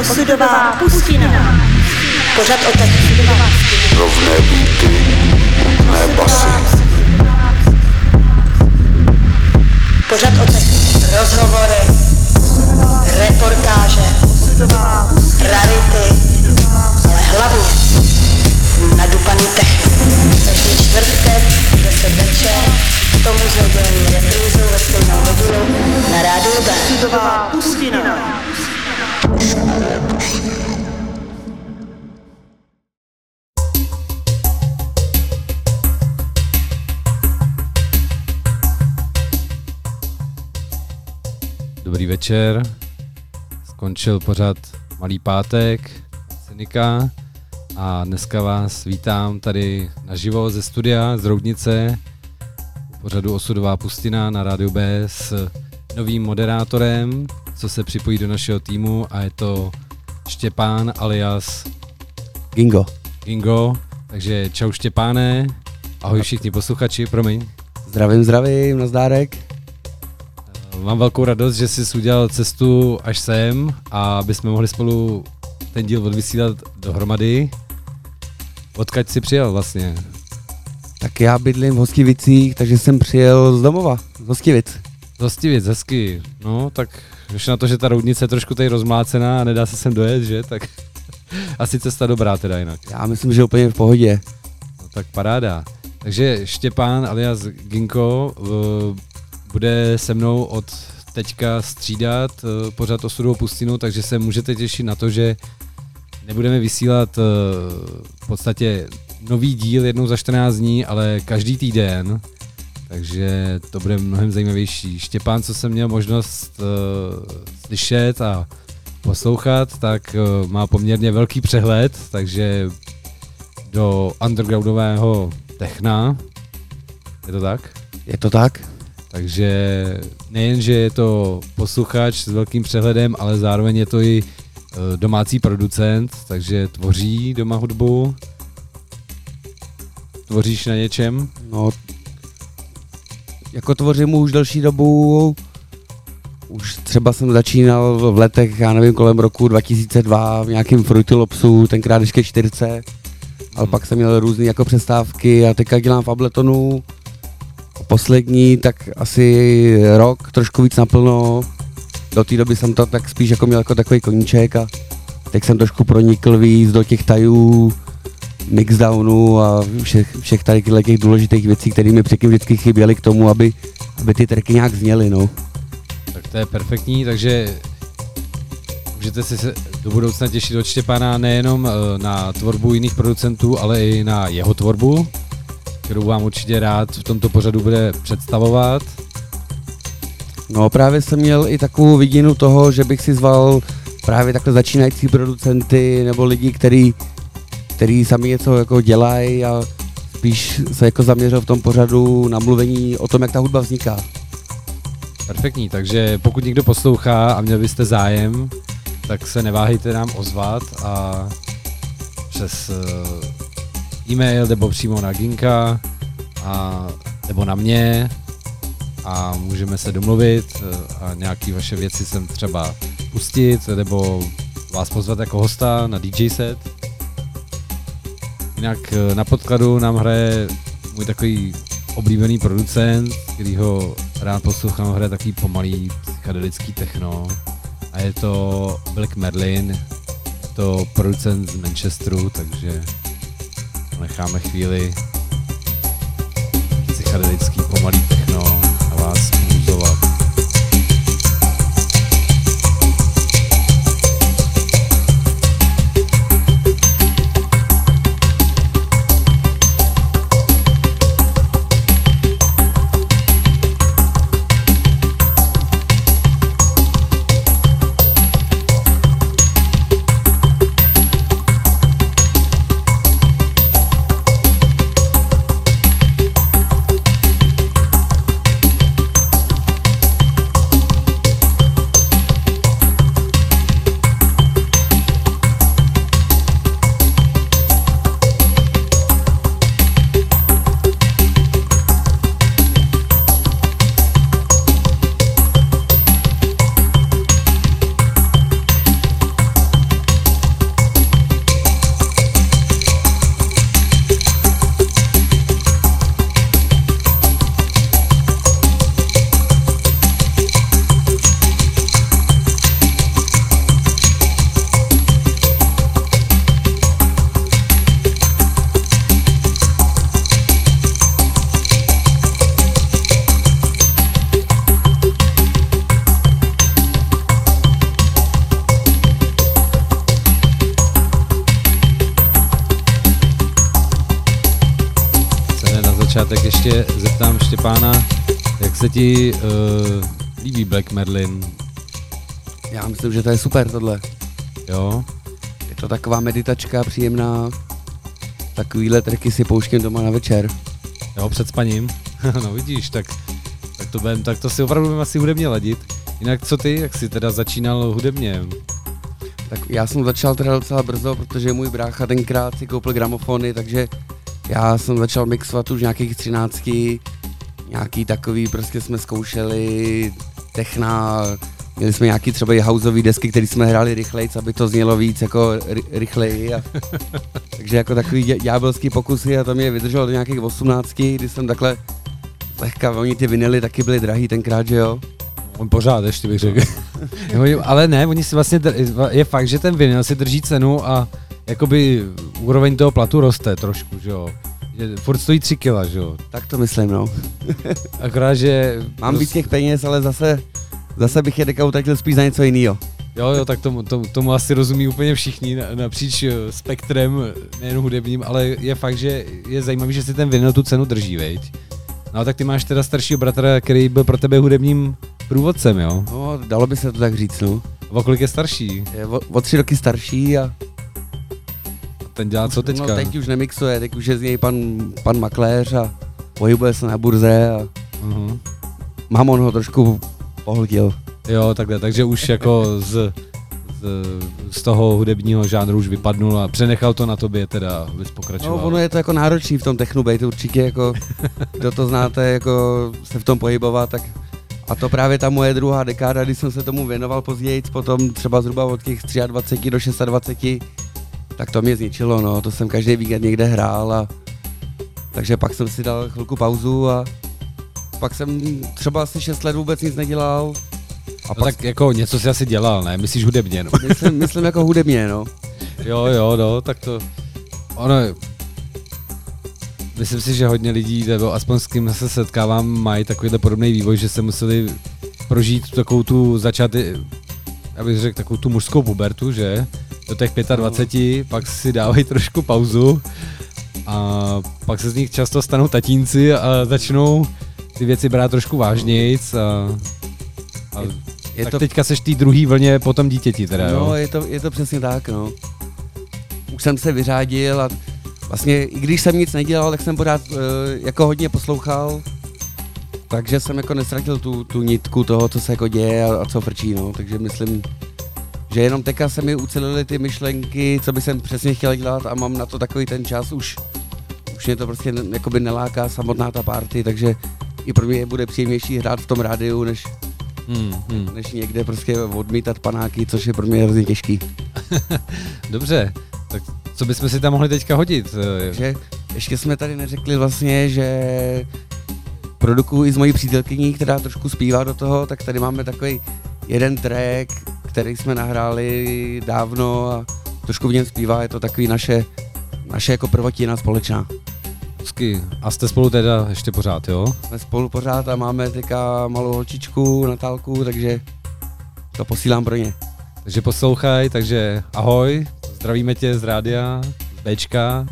Osudová pustina. Pořad o tak Rovné beaty, ne basy. Pořad o tak Rozhovory, reportáže, rarity, ale hlavně nadupaný technik. Každý čtvrtek, 10 večer, Dobrý večer. Skončil pořad Malý pátek, Synika a dneska vás vítám tady naživo ze studia z Roudnice pořadu Osudová pustina na rádiu B s novým moderátorem, co se připojí do našeho týmu a je to Štěpán alias Gingo. Ingo. Takže čau Štěpáne, ahoj všichni posluchači, promiň. Zdravím, zdravím, nazdárek. Mám velkou radost, že jsi udělal cestu až sem a aby jsme mohli spolu ten díl odvysílat dohromady. Odkaď jsi přijel vlastně? Tak já bydlím v Hostivicích, takže jsem přijel z domova, z Hostivic. Z Hostivic, hezky. No, tak už na to, že ta roudnice je trošku tady rozmlácená a nedá se sem dojet, že? Tak asi cesta dobrá teda jinak. Já myslím, že úplně v pohodě. No, tak paráda. Takže Štěpán alias Ginko uh, bude se mnou od teďka střídat uh, pořád osudovou pustinu, takže se můžete těšit na to, že nebudeme vysílat uh, v podstatě nový díl jednou za 14 dní, ale každý týden, takže to bude mnohem zajímavější. Štěpán, co jsem měl možnost uh, slyšet a poslouchat, tak uh, má poměrně velký přehled, takže do undergroundového techna, je to tak? Je to tak? Takže nejen, že je to posluchač s velkým přehledem, ale zároveň je to i eh, domácí producent, takže tvoří doma hudbu. Tvoříš na něčem? No, jako tvořím už delší dobu, už třeba jsem začínal v letech, já nevím, kolem roku 2002 v nějakým Fruity Lopsu, tenkrát ještě 40, ale pak jsem měl různé jako přestávky a teďka dělám v Abletonu. Poslední, tak asi rok, trošku víc naplno. Do té doby jsem to tak spíš jako měl jako takový koníček a teď jsem trošku pronikl víc do těch tajů, mixdownu a všech, všech tady těch důležitých věcí, které mi předtím vždycky chyběly k tomu, aby, aby ty tracky nějak zněly, no. Tak to je perfektní, takže můžete se do budoucna těšit od Štěpána nejenom eh, na tvorbu jiných producentů, ale i na jeho tvorbu, kterou vám určitě rád v tomto pořadu bude představovat. No právě jsem měl i takovou vidinu toho, že bych si zval právě takhle začínající producenty nebo lidi, který, který sami něco jako dělají a spíš se jako zaměřil v tom pořadu na mluvení o tom, jak ta hudba vzniká. Perfektní, takže pokud někdo poslouchá a měl byste zájem, tak se neváhejte nám ozvat a přes eh, e-mail nebo přímo na Ginka a, nebo na mě a můžeme se domluvit eh, a nějaký vaše věci sem třeba pustit nebo vás pozvat jako hosta na DJ set. Jinak eh, na podkladu nám hraje můj takový oblíbený producent, který ho rád poslouchám, hraje takový pomalý psychedelický techno a je to Black Merlin, to producent z Manchesteru, takže necháme chvíli psychedelický pomalý techno a vás pulzovat. Tak ještě zeptám Štěpána, jak se ti uh, líbí Black Merlin? Já myslím, že to je super tohle. Jo? Je to taková meditačka příjemná. Takovýhle tracky si pouštím doma na večer. Jo, před spaním. no vidíš, tak, tak, to budem, tak to si opravdu budeme asi hudebně ladit. Jinak co ty, jak jsi teda začínal hudebně? Tak já jsem začal teda docela brzo, protože můj brácha tenkrát si koupil gramofony, takže já jsem začal mixovat už nějakých třináctky, nějaký takový, prostě jsme zkoušeli techna, měli jsme nějaký třeba i houseový desky, které jsme hráli rychleji, aby to znělo víc jako ry- rychleji. A, takže jako takový dě- ďábelský pokusy a to mě vydrželo do nějakých 18, kdy jsem takhle lehka, oni ty vinily taky byly drahý tenkrát, že jo? On pořád ještě bych řekl. Jo, ale ne, oni si vlastně, dr- je fakt, že ten vinyl si drží cenu a jakoby úroveň toho platu roste trošku, že jo. Že furt stojí 3 kila, že jo. Tak to myslím, no. Akorát, že... Mám víc těch peněz, ale zase, zase bych je teďka utratil spíš za něco jiného. Jo, jo, tak tomu, tomu, tomu asi rozumí úplně všichni na, napříč eh, spektrem, nejen hudebním, ale je fakt, že je zajímavý, že si ten vinyl tu cenu drží, veď? No tak ty máš teda staršího bratra, který byl pro tebe hudebním průvodcem, jo? No, dalo by se to tak říct, no. O kolik je starší? Je o, o tři roky starší a Ten dělá co teďka? No, teď už nemixuje, teď už je z něj pan, pan makléř a pohybuje se na burze a uh-huh. mamon ho trošku pohltil. Jo, takhle, takže už jako z, z, z toho hudebního žánru už vypadnul a přenechal to na tobě teda, abys pokračoval. No, ono je to jako náročný v tom technu být určitě, jako, kdo to znáte, jako se v tom pohybovat, tak a to právě ta moje druhá dekáda, kdy jsem se tomu věnoval později, potom třeba zhruba od těch 23 do 26, tak to mě zničilo, no, to jsem každý víkend někde hrál a takže pak jsem si dal chvilku pauzu a pak jsem třeba asi 6 let vůbec nic nedělal. A no pak tak jako něco si asi dělal, ne? Myslíš hudebně, no? Myslím, myslím jako hudebně, no. Jo, jo, no, tak to, ono, myslím si, že hodně lidí, nebo aspoň s kým se setkávám, mají takovýhle podobný vývoj, že se museli prožít takovou tu začáty, abych řekl, takovou tu mužskou pubertu, že? Do těch 25, no. pak si dávají trošku pauzu a pak se z nich často stanou tatínci a začnou ty věci brát trošku vážnějc a, a je, je tak to... teďka seš tý druhý vlně po tom dítěti teda, No, jo? je to, je to přesně tak, no. Už jsem se vyřádil a vlastně i když jsem nic nedělal, tak jsem pořád uh, jako hodně poslouchal, takže jsem jako nestratil tu, tu nitku toho, co se jako děje a, a co frčí, no. Takže myslím, že jenom teďka se mi ucelily ty myšlenky, co by jsem přesně chtěl dělat a mám na to takový ten čas už, už mě to prostě jakoby neláká samotná ta party, takže i pro mě bude příjemnější hrát v tom rádiu, než, hmm, hmm. než někde prostě odmítat panáky, což je pro mě hrozně těžký. Dobře, tak co bychom si tam mohli teďka hodit? Že ještě jsme tady neřekli vlastně, že produkuju i s mojí přítelkyní, která trošku zpívá do toho, tak tady máme takový jeden track, který jsme nahráli dávno a trošku v něm zpívá, je to takový naše, naše jako prvotina společná. Hezky. A jste spolu teda ještě pořád, jo? Jsme spolu pořád a máme teďka malou holčičku, Natálku, takže to posílám pro ně. Takže poslouchaj, takže ahoj, zdravíme tě z rádia, Bčka,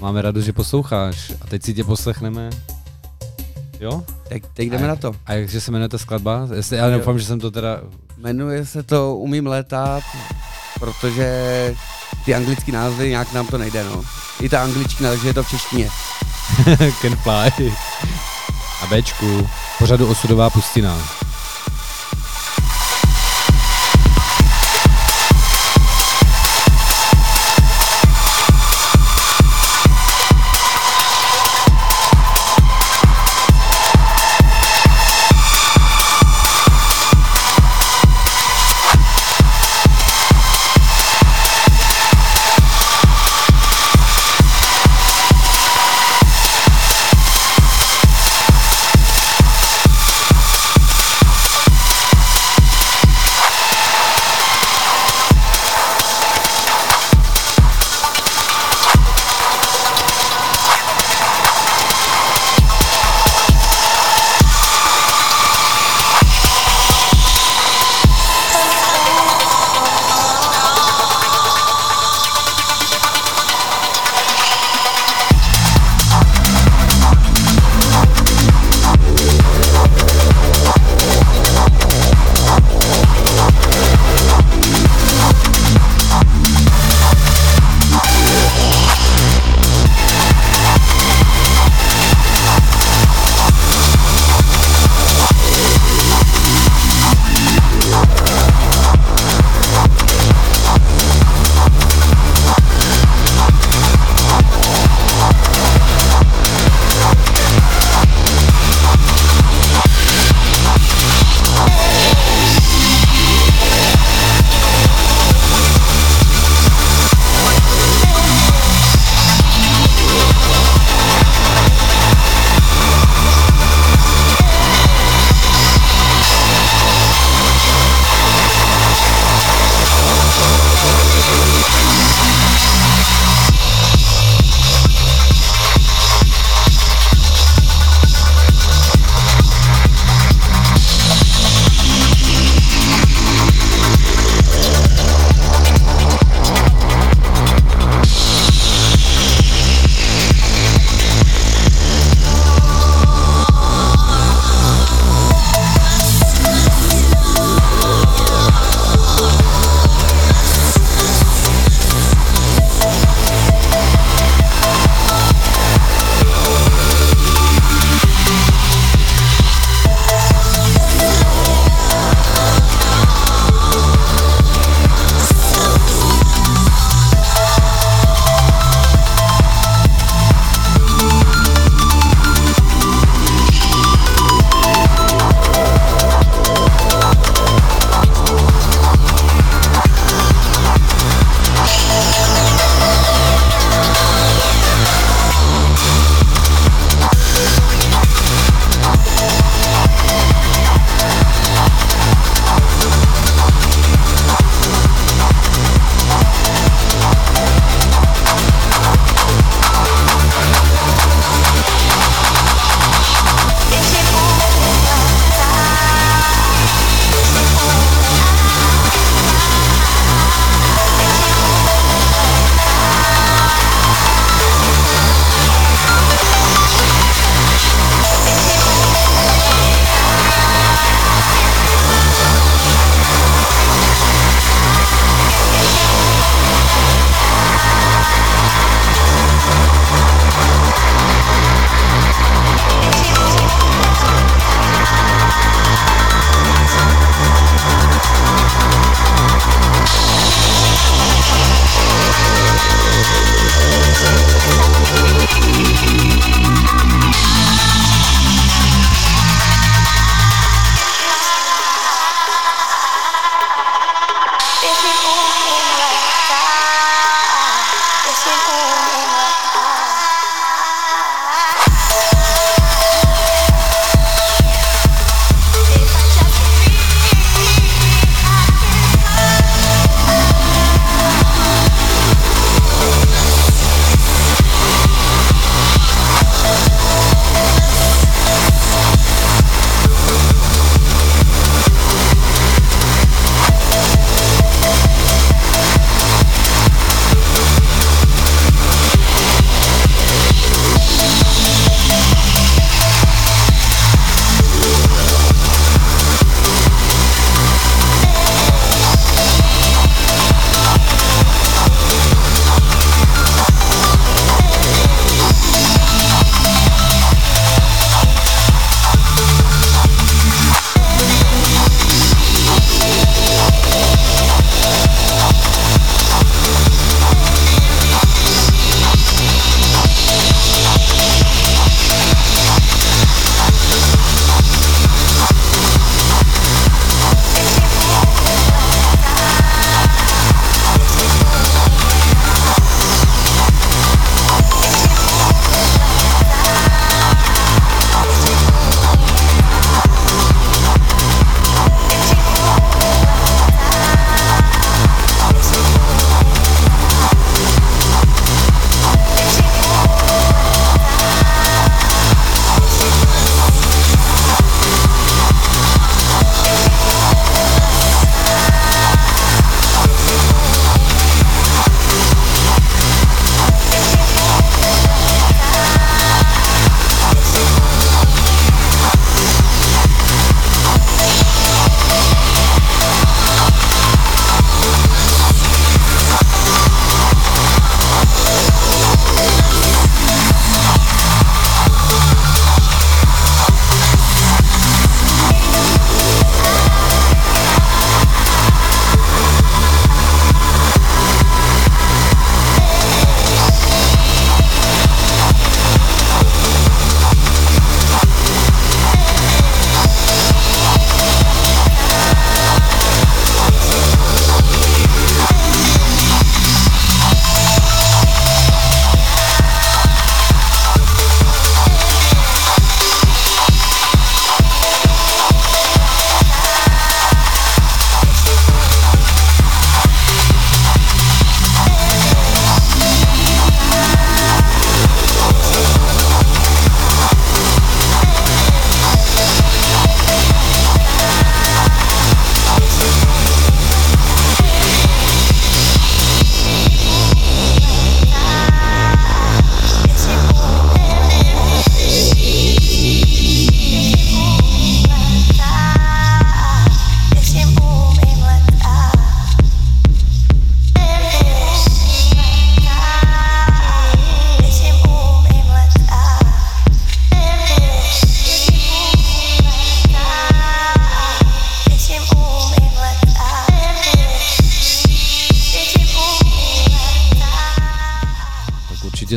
máme radost, že posloucháš a teď si tě poslechneme. Jo? Tak teď jdeme a, na to. A jakže se jmenuje ta skladba? Jestli, já doufám, že jsem to teda... Jmenuje se to Umím létat, protože ty anglické názvy nějak nám to nejde, no. I ta angličtina, takže je to v češtině. Can fly. A Bčku, pořadu Osudová pustina.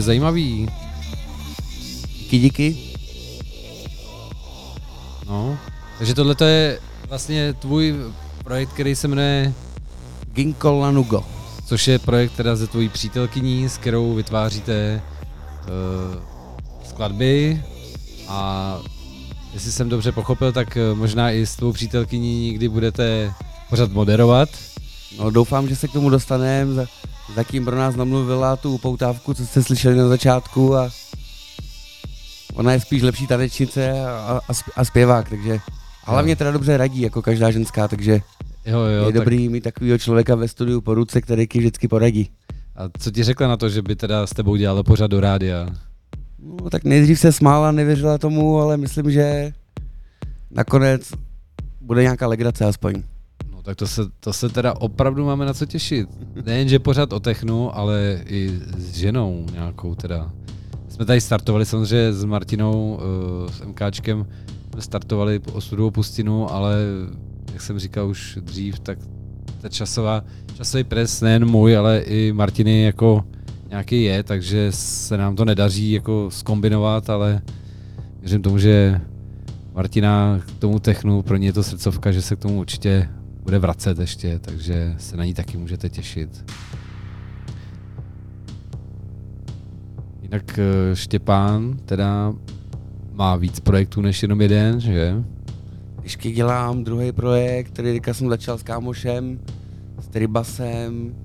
Zajímavý. Díky, díky. No. Takže tohle je vlastně tvůj projekt, který se jmenuje, Ginkgo Lanugo. což je projekt teda ze tvojí přítelkyní, s kterou vytváříte uh, skladby a jestli jsem dobře pochopil, tak eh, možná i s tvou přítelkyní někdy budete pořád moderovat. No doufám, že se k tomu dostaneme. Za- Zatím pro nás namluvila tu upoutávku, co jste slyšeli na začátku a ona je spíš lepší tanečnice a, a, a zpěvák, takže a hlavně teda dobře radí, jako každá ženská, takže Jo, jo, je tak, dobrý mít takového člověka ve studiu po ruce, který ti vždycky poradí. A co ti řekla na to, že by teda s tebou dělala pořád do rádia? No tak nejdřív se smála, nevěřila tomu, ale myslím, že nakonec bude nějaká legrace aspoň. Tak to se, to se teda opravdu máme na co těšit. Nejen, že pořád o technu, ale i s ženou nějakou teda. Jsme tady startovali samozřejmě s Martinou, uh, s MKčkem, jsme startovali o studovou pustinu, ale jak jsem říkal už dřív, tak ta časová, časový pres nejen můj, ale i Martiny jako nějaký je, takže se nám to nedaří jako skombinovat, ale věřím tomu, že Martina k tomu technu, pro ní je to srdcovka, že se k tomu určitě bude vracet ještě, takže se na ní taky můžete těšit. Jinak eh, Štěpán teda má víc projektů než jenom jeden, že? Ještě dělám druhý projekt, který teďka jsem začal s kámošem, s Tribasem.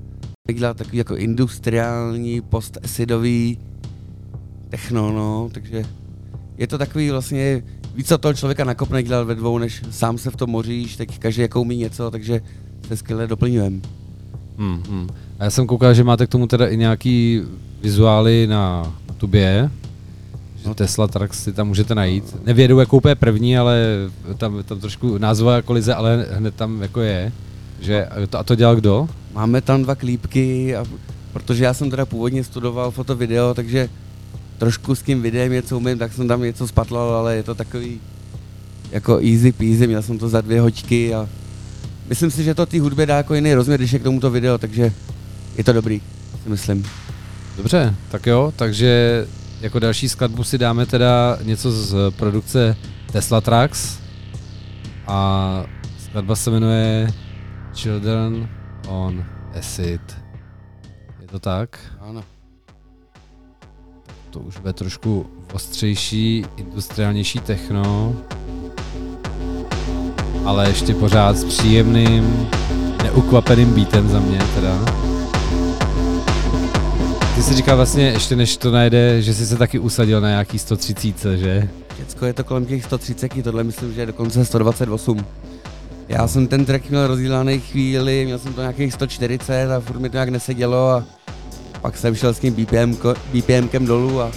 Dělá takový jako industriální, postacidový techno, no, takže je to takový vlastně, víc co toho člověka nakopne dělat ve dvou, než sám se v tom moříš, tak každý jako umí něco, takže se skvěle doplňujeme. Hmm, hmm. A já jsem koukal, že máte k tomu teda i nějaký vizuály na, na tubě, že No. Tesla Trax si tam můžete najít. Nevědu, jako úplně první, ale tam, tam trošku názvová kolize, ale hned tam jako je. Že, a to, a to dělal kdo? Máme tam dva klípky, a, protože já jsem teda původně studoval foto video, takže trošku s tím videem něco umím, tak jsem tam něco spatlal, ale je to takový jako easy peasy, měl jsem to za dvě hoďky a myslím si, že to té hudbě dá jako jiný rozměr, když je k tomuto video, takže je to dobrý, si myslím. Dobře, tak jo, takže jako další skladbu si dáme teda něco z produkce Tesla Trax a skladba se jmenuje Children on Acid. Je to tak? To už bude trošku ostřejší, industriálnější techno, ale ještě pořád s příjemným, neukvapeným beatem za mě teda. Ty jsi říkal vlastně, ještě než to najde, že jsi se taky usadil na nějaký 130, že? Všecko je to kolem těch 130, tohle myslím, že je dokonce 128. Já jsem ten track měl rozdílaný chvíli, měl jsem to nějakých 140 a furt mi to nějak nesedělo a pak jsem šel s tím BPM, BPMkem dolů a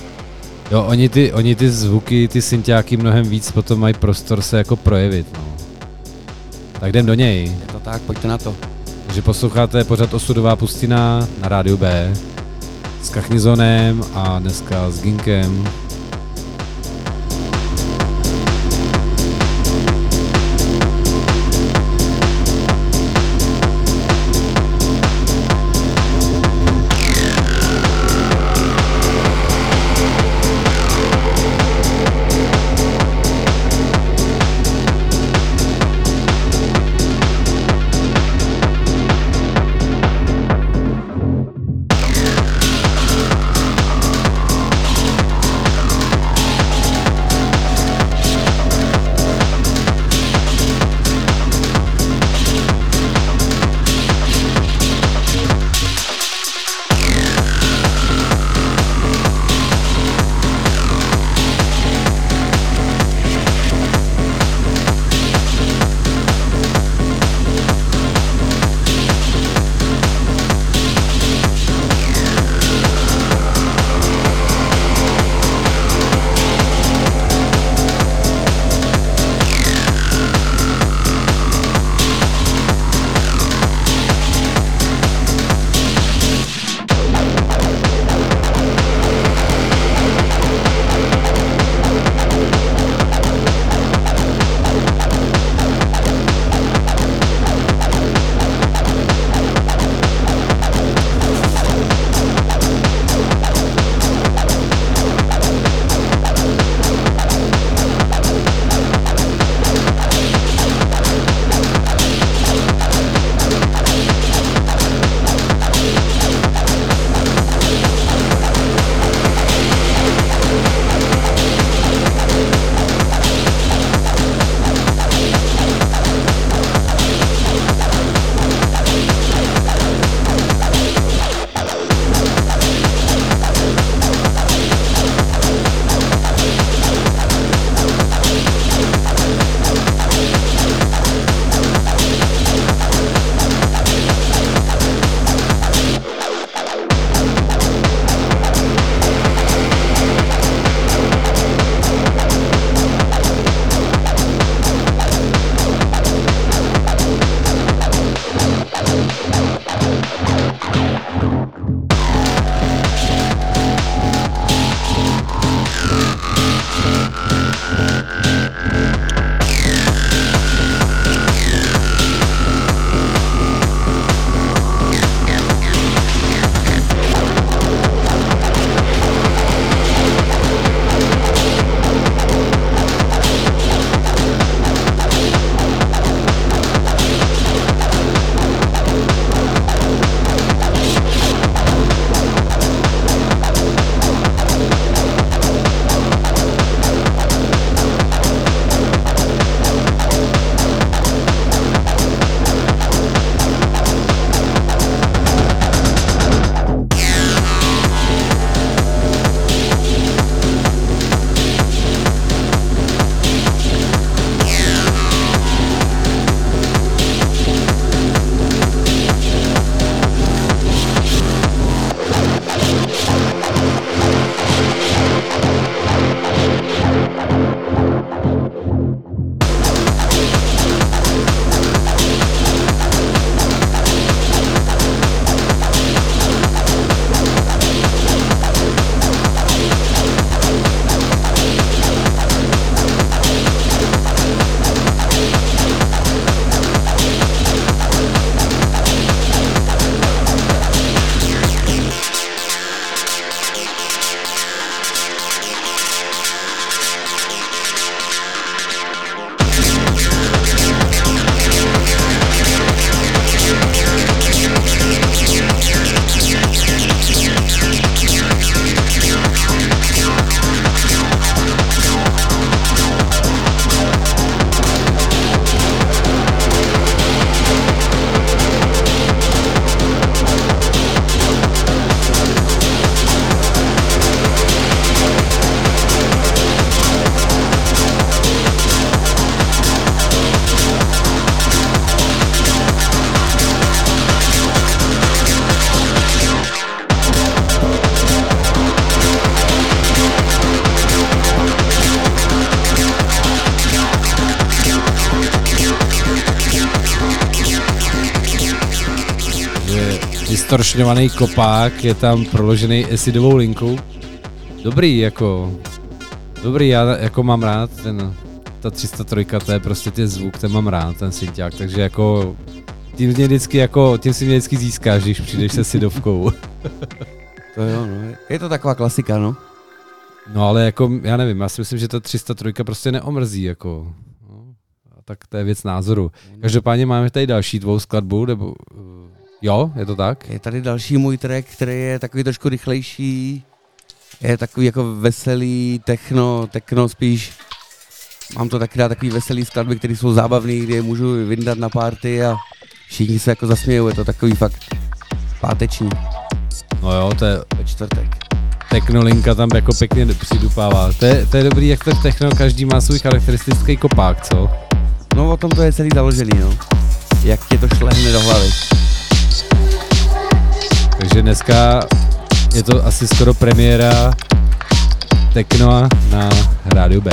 Jo, oni ty, oni ty zvuky, ty synťáky mnohem víc potom mají prostor se jako projevit, no. Tak jdem do něj. je to tak, pojďte na to. Takže posloucháte pořád Osudová pustina na rádiu B s Kachnizonem a dneska s Ginkem. Distoršňovaný kopák, je tam proložený acidovou linkou. Dobrý, jako, dobrý, já jako mám rád ten, ta 303, to je prostě ten zvuk, ten mám rád, ten synťák, takže jako tím mě vždycky jako, tím si mě vždycky získáš, když přijdeš se sidovkou. To jo, no. Je to taková klasika, no. No ale jako, já nevím, já si myslím, že ta 303 prostě neomrzí, jako. No, tak to je věc názoru. Každopádně máme tady další tvou skladbu, nebo... Jo, je to tak? Je tady další můj track, který je takový trošku rychlejší. Je takový jako veselý, techno, techno spíš. Mám to taky rád takový veselý skladby, které jsou zábavné, kdy je můžu vyndat na party a všichni se jako zasmějou, je to takový fakt páteční No jo, to je ve čtvrtek. technolinka tam jako pěkně přidupává. To je, to je dobrý, jak to techno, každý má svůj charakteristický kopák, co? No o tom to je celý založený, no. Jak tě to šlehne do hlavy. Takže dneska je to asi skoro premiéra Teknoa na Rádiu B.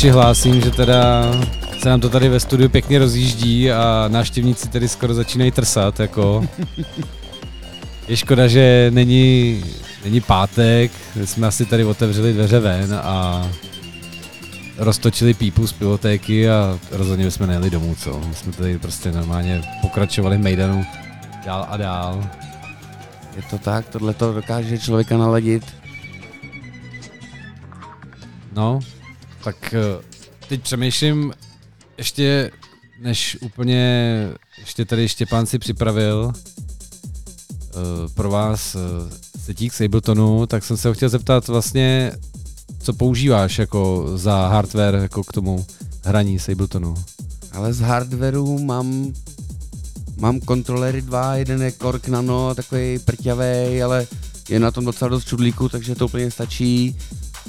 posluchači hlásím, že teda se nám to tady ve studiu pěkně rozjíždí a návštěvníci tedy skoro začínají trsat, jako. Je škoda, že není, není pátek, my jsme asi tady otevřeli dveře ven a roztočili pípu z pivotéky a rozhodně bychom nejeli domů, co? My jsme tady prostě normálně pokračovali v Mejdanu dál a dál. Je to tak, tohle to dokáže člověka naladit. No, tak eh, teď přemýšlím, ještě než úplně, ještě tady Štěpán si připravil uh, pro vás uh, setík z Abletonu, tak jsem se ho chtěl zeptat vlastně, co používáš jako za hardware jako k tomu hraní z Abletonu? Ale z hardwareu mám mám kontrolery dva, jeden je Korg Nano, takový prťavý, ale je na tom docela dost čudlíku, takže to úplně stačí.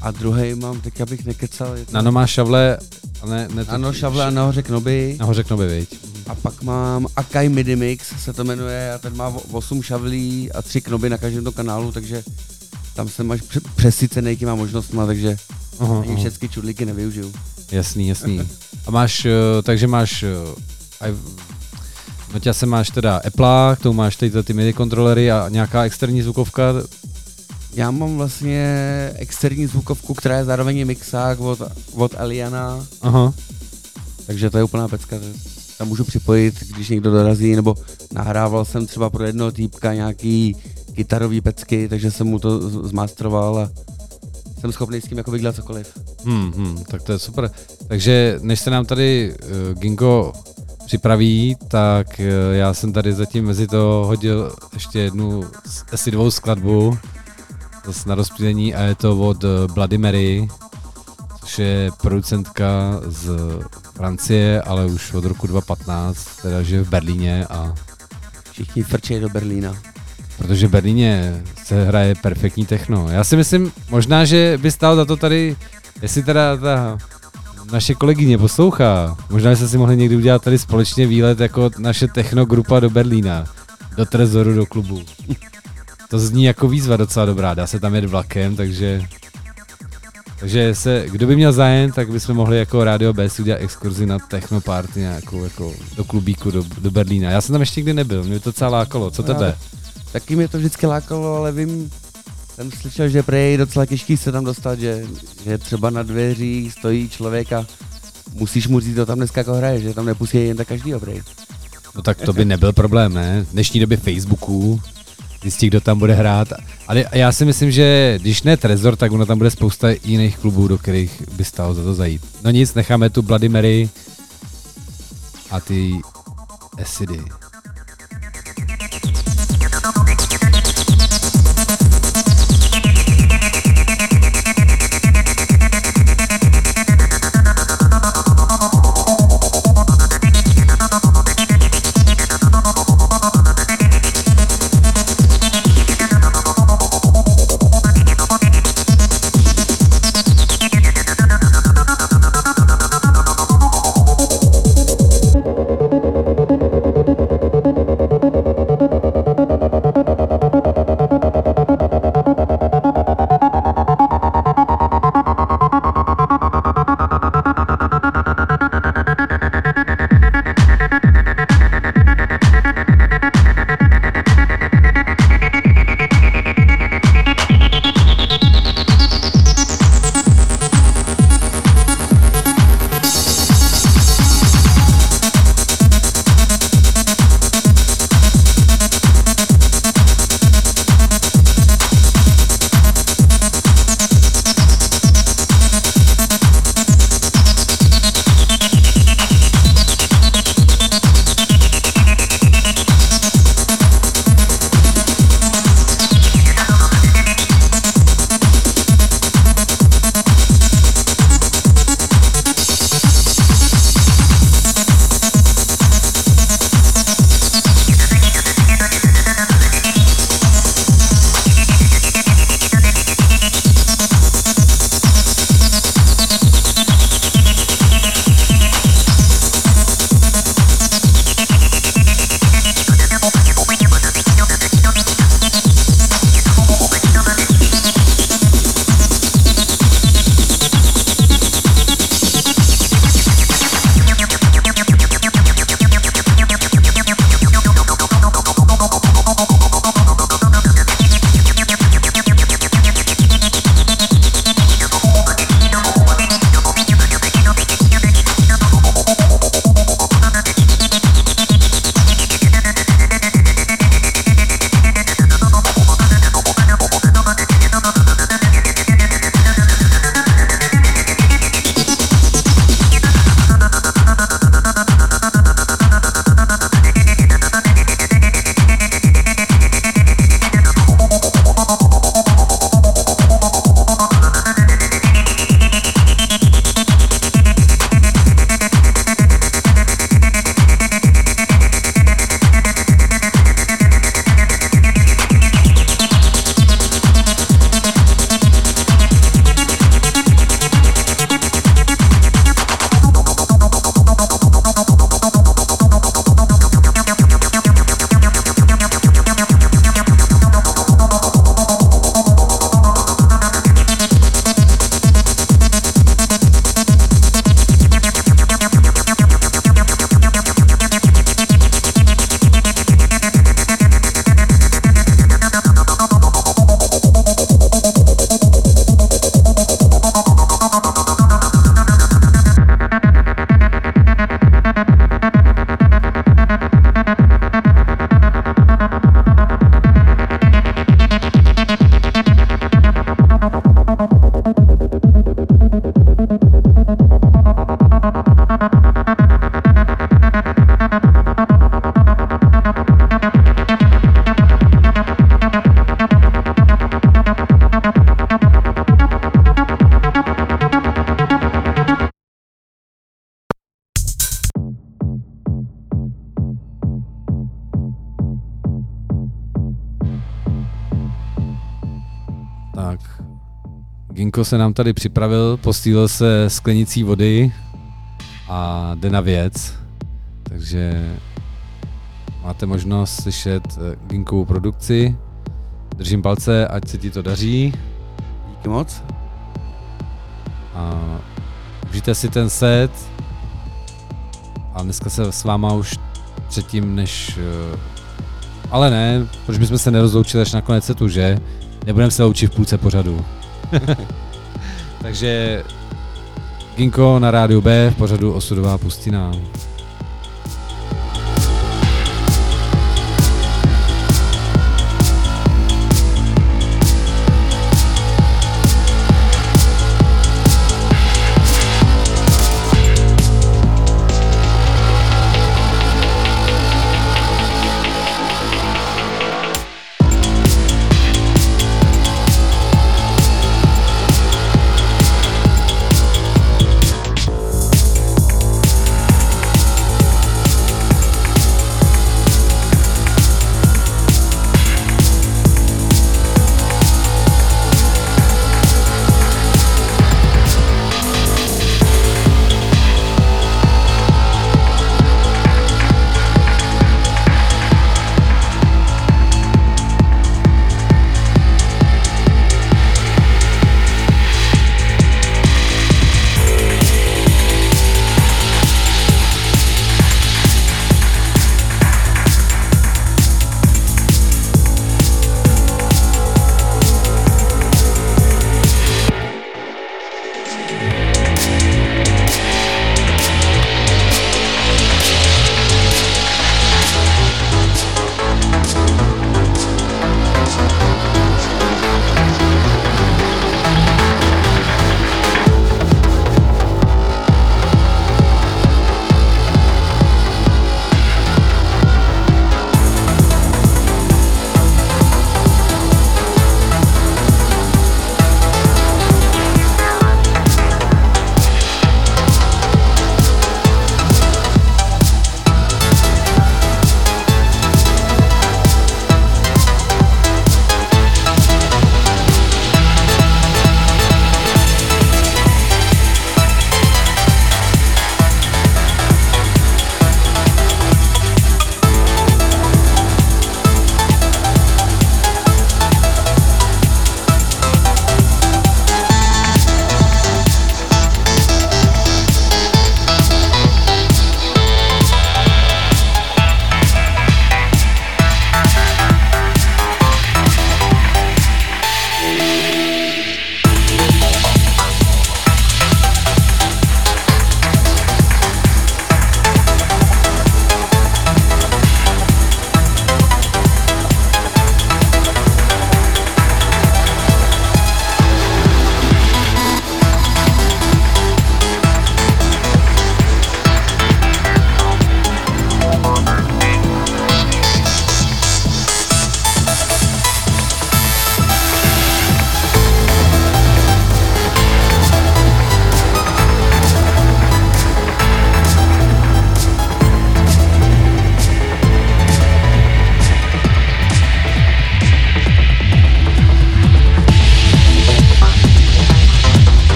A druhý mám, teď abych nekecal. Je to... Nano má šavle, a ne, ne Ano, šavle a nahoře knoby. Nahoře knoby, viď? A pak mám Akai MIDI Mix, se to jmenuje, a ten má 8 šavlí a 3 knoby na každém tom kanálu, takže tam jsem až přesycený těma možnostma, takže Aha, ani všechny čudlíky nevyužiju. Jasný, jasný. A máš, eh, takže máš, eh, aj, no tě se máš teda Apple, k tomu máš tady ty MIDI kontrolery a nějaká externí zvukovka, Já mám vlastně externí zvukovku, která je zároveň mixák od, od Aliana, aha, takže to je úplná pecka. že Tam můžu připojit, když někdo dorazí, nebo nahrával jsem třeba pro jednoho týpka nějaký kytarový pecky, takže jsem mu to zmastroval a jsem schopný s tím jako vydělat cokoliv. hmm, hmm, tak to je super. Takže než se nám tady uh, Gingo připraví, tak uh, já jsem tady zatím mezi to hodil ještě jednu asi dvou skladbu zase na rozptýlení a je to od eh, Bloody Mary, což je producentka z Francie, ale už od roku 2015, teda žije v Berlíně a Všichni frčejí do Berlína. protože v Berlíně se hraje perfektní techno. Já si myslím, možná, že by stál za to tady, jestli teda ta naše kolegyně poslouchá, možná byste si mohli někdy udělat tady společně výlet jako naše technogrupa do Berlína, do Trezoru, do klubu. To zní jako výzva docela dobrá, dá se tam jet vlakem, takže takže se, kdo by měl zájem, tak bychom mohli jako Radio B udělat exkurzi na techno party nějakou jako do klubíku do, do Berlína. Já jsem tam ještě nikdy nebyl, mě to docela lákalo. Co Já tebe? Taky mě to vždycky lákalo, ale vím, jsem slyšel, že prej docela těžký se tam dostat, že, že třeba na dveřích stojí člověk a musíš mu říct, to tam dneska jako hraje, že tam nepustí jen tak každýho prej. No tak to by nebyl problém, ne? V dnešní době Facebooku, zjistit, kdo tam bude hrát. Ale já si myslím, že když ne Trezor, tak ono tam bude spousta jiných klubů, do kterých by stálo za to zajít. No nic, necháme tu Bloody Mary a ty Acidy. Ginko se nám tady připravil, postýlil se sklenicí vody a jde na věc. Takže máte možnost slyšet eh, Ginkovou produkci. Držím palce, ať se ti to daří. Díky moc. A užijte si ten set. A dneska se s váma už předtím, než... eh, Ale ne, proč bychom se nerozloučili až na konec setu, že? Nebudeme se loučit v půlce pořadu. Takže Ginko na rádiu B v pořadu Osudová pustina.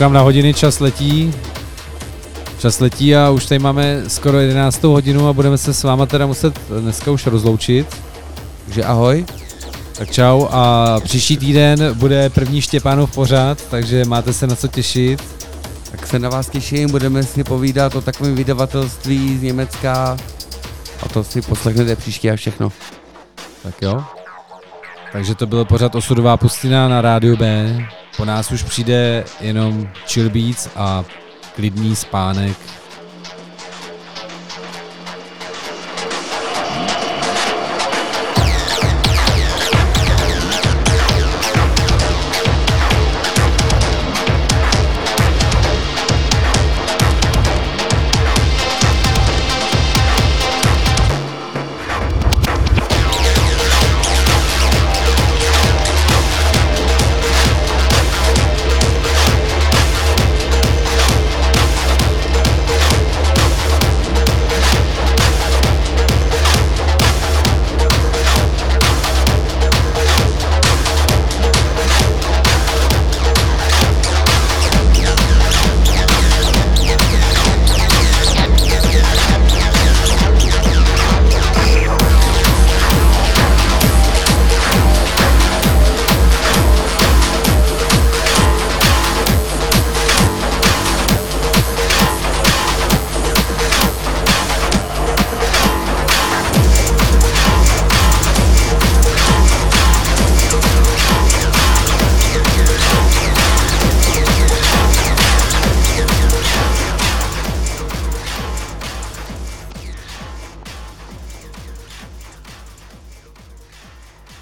Koukám na hodiny, čas letí. Čas letí a už tady máme skoro 11. hodinu a budeme se s váma teda muset dneska už rozloučit. Takže ahoj. Tak čau a příští týden bude první Štěpánův pořád, takže máte se na co těšit. Tak se na vás těším, budeme si povídat o takovém vydavatelství z Německa a to si poslechnete příště a všechno. Tak jo. Takže to byl pořád Osudová pustina na rádiu B. Po nás už přijde jenom chill beats a klidný spánek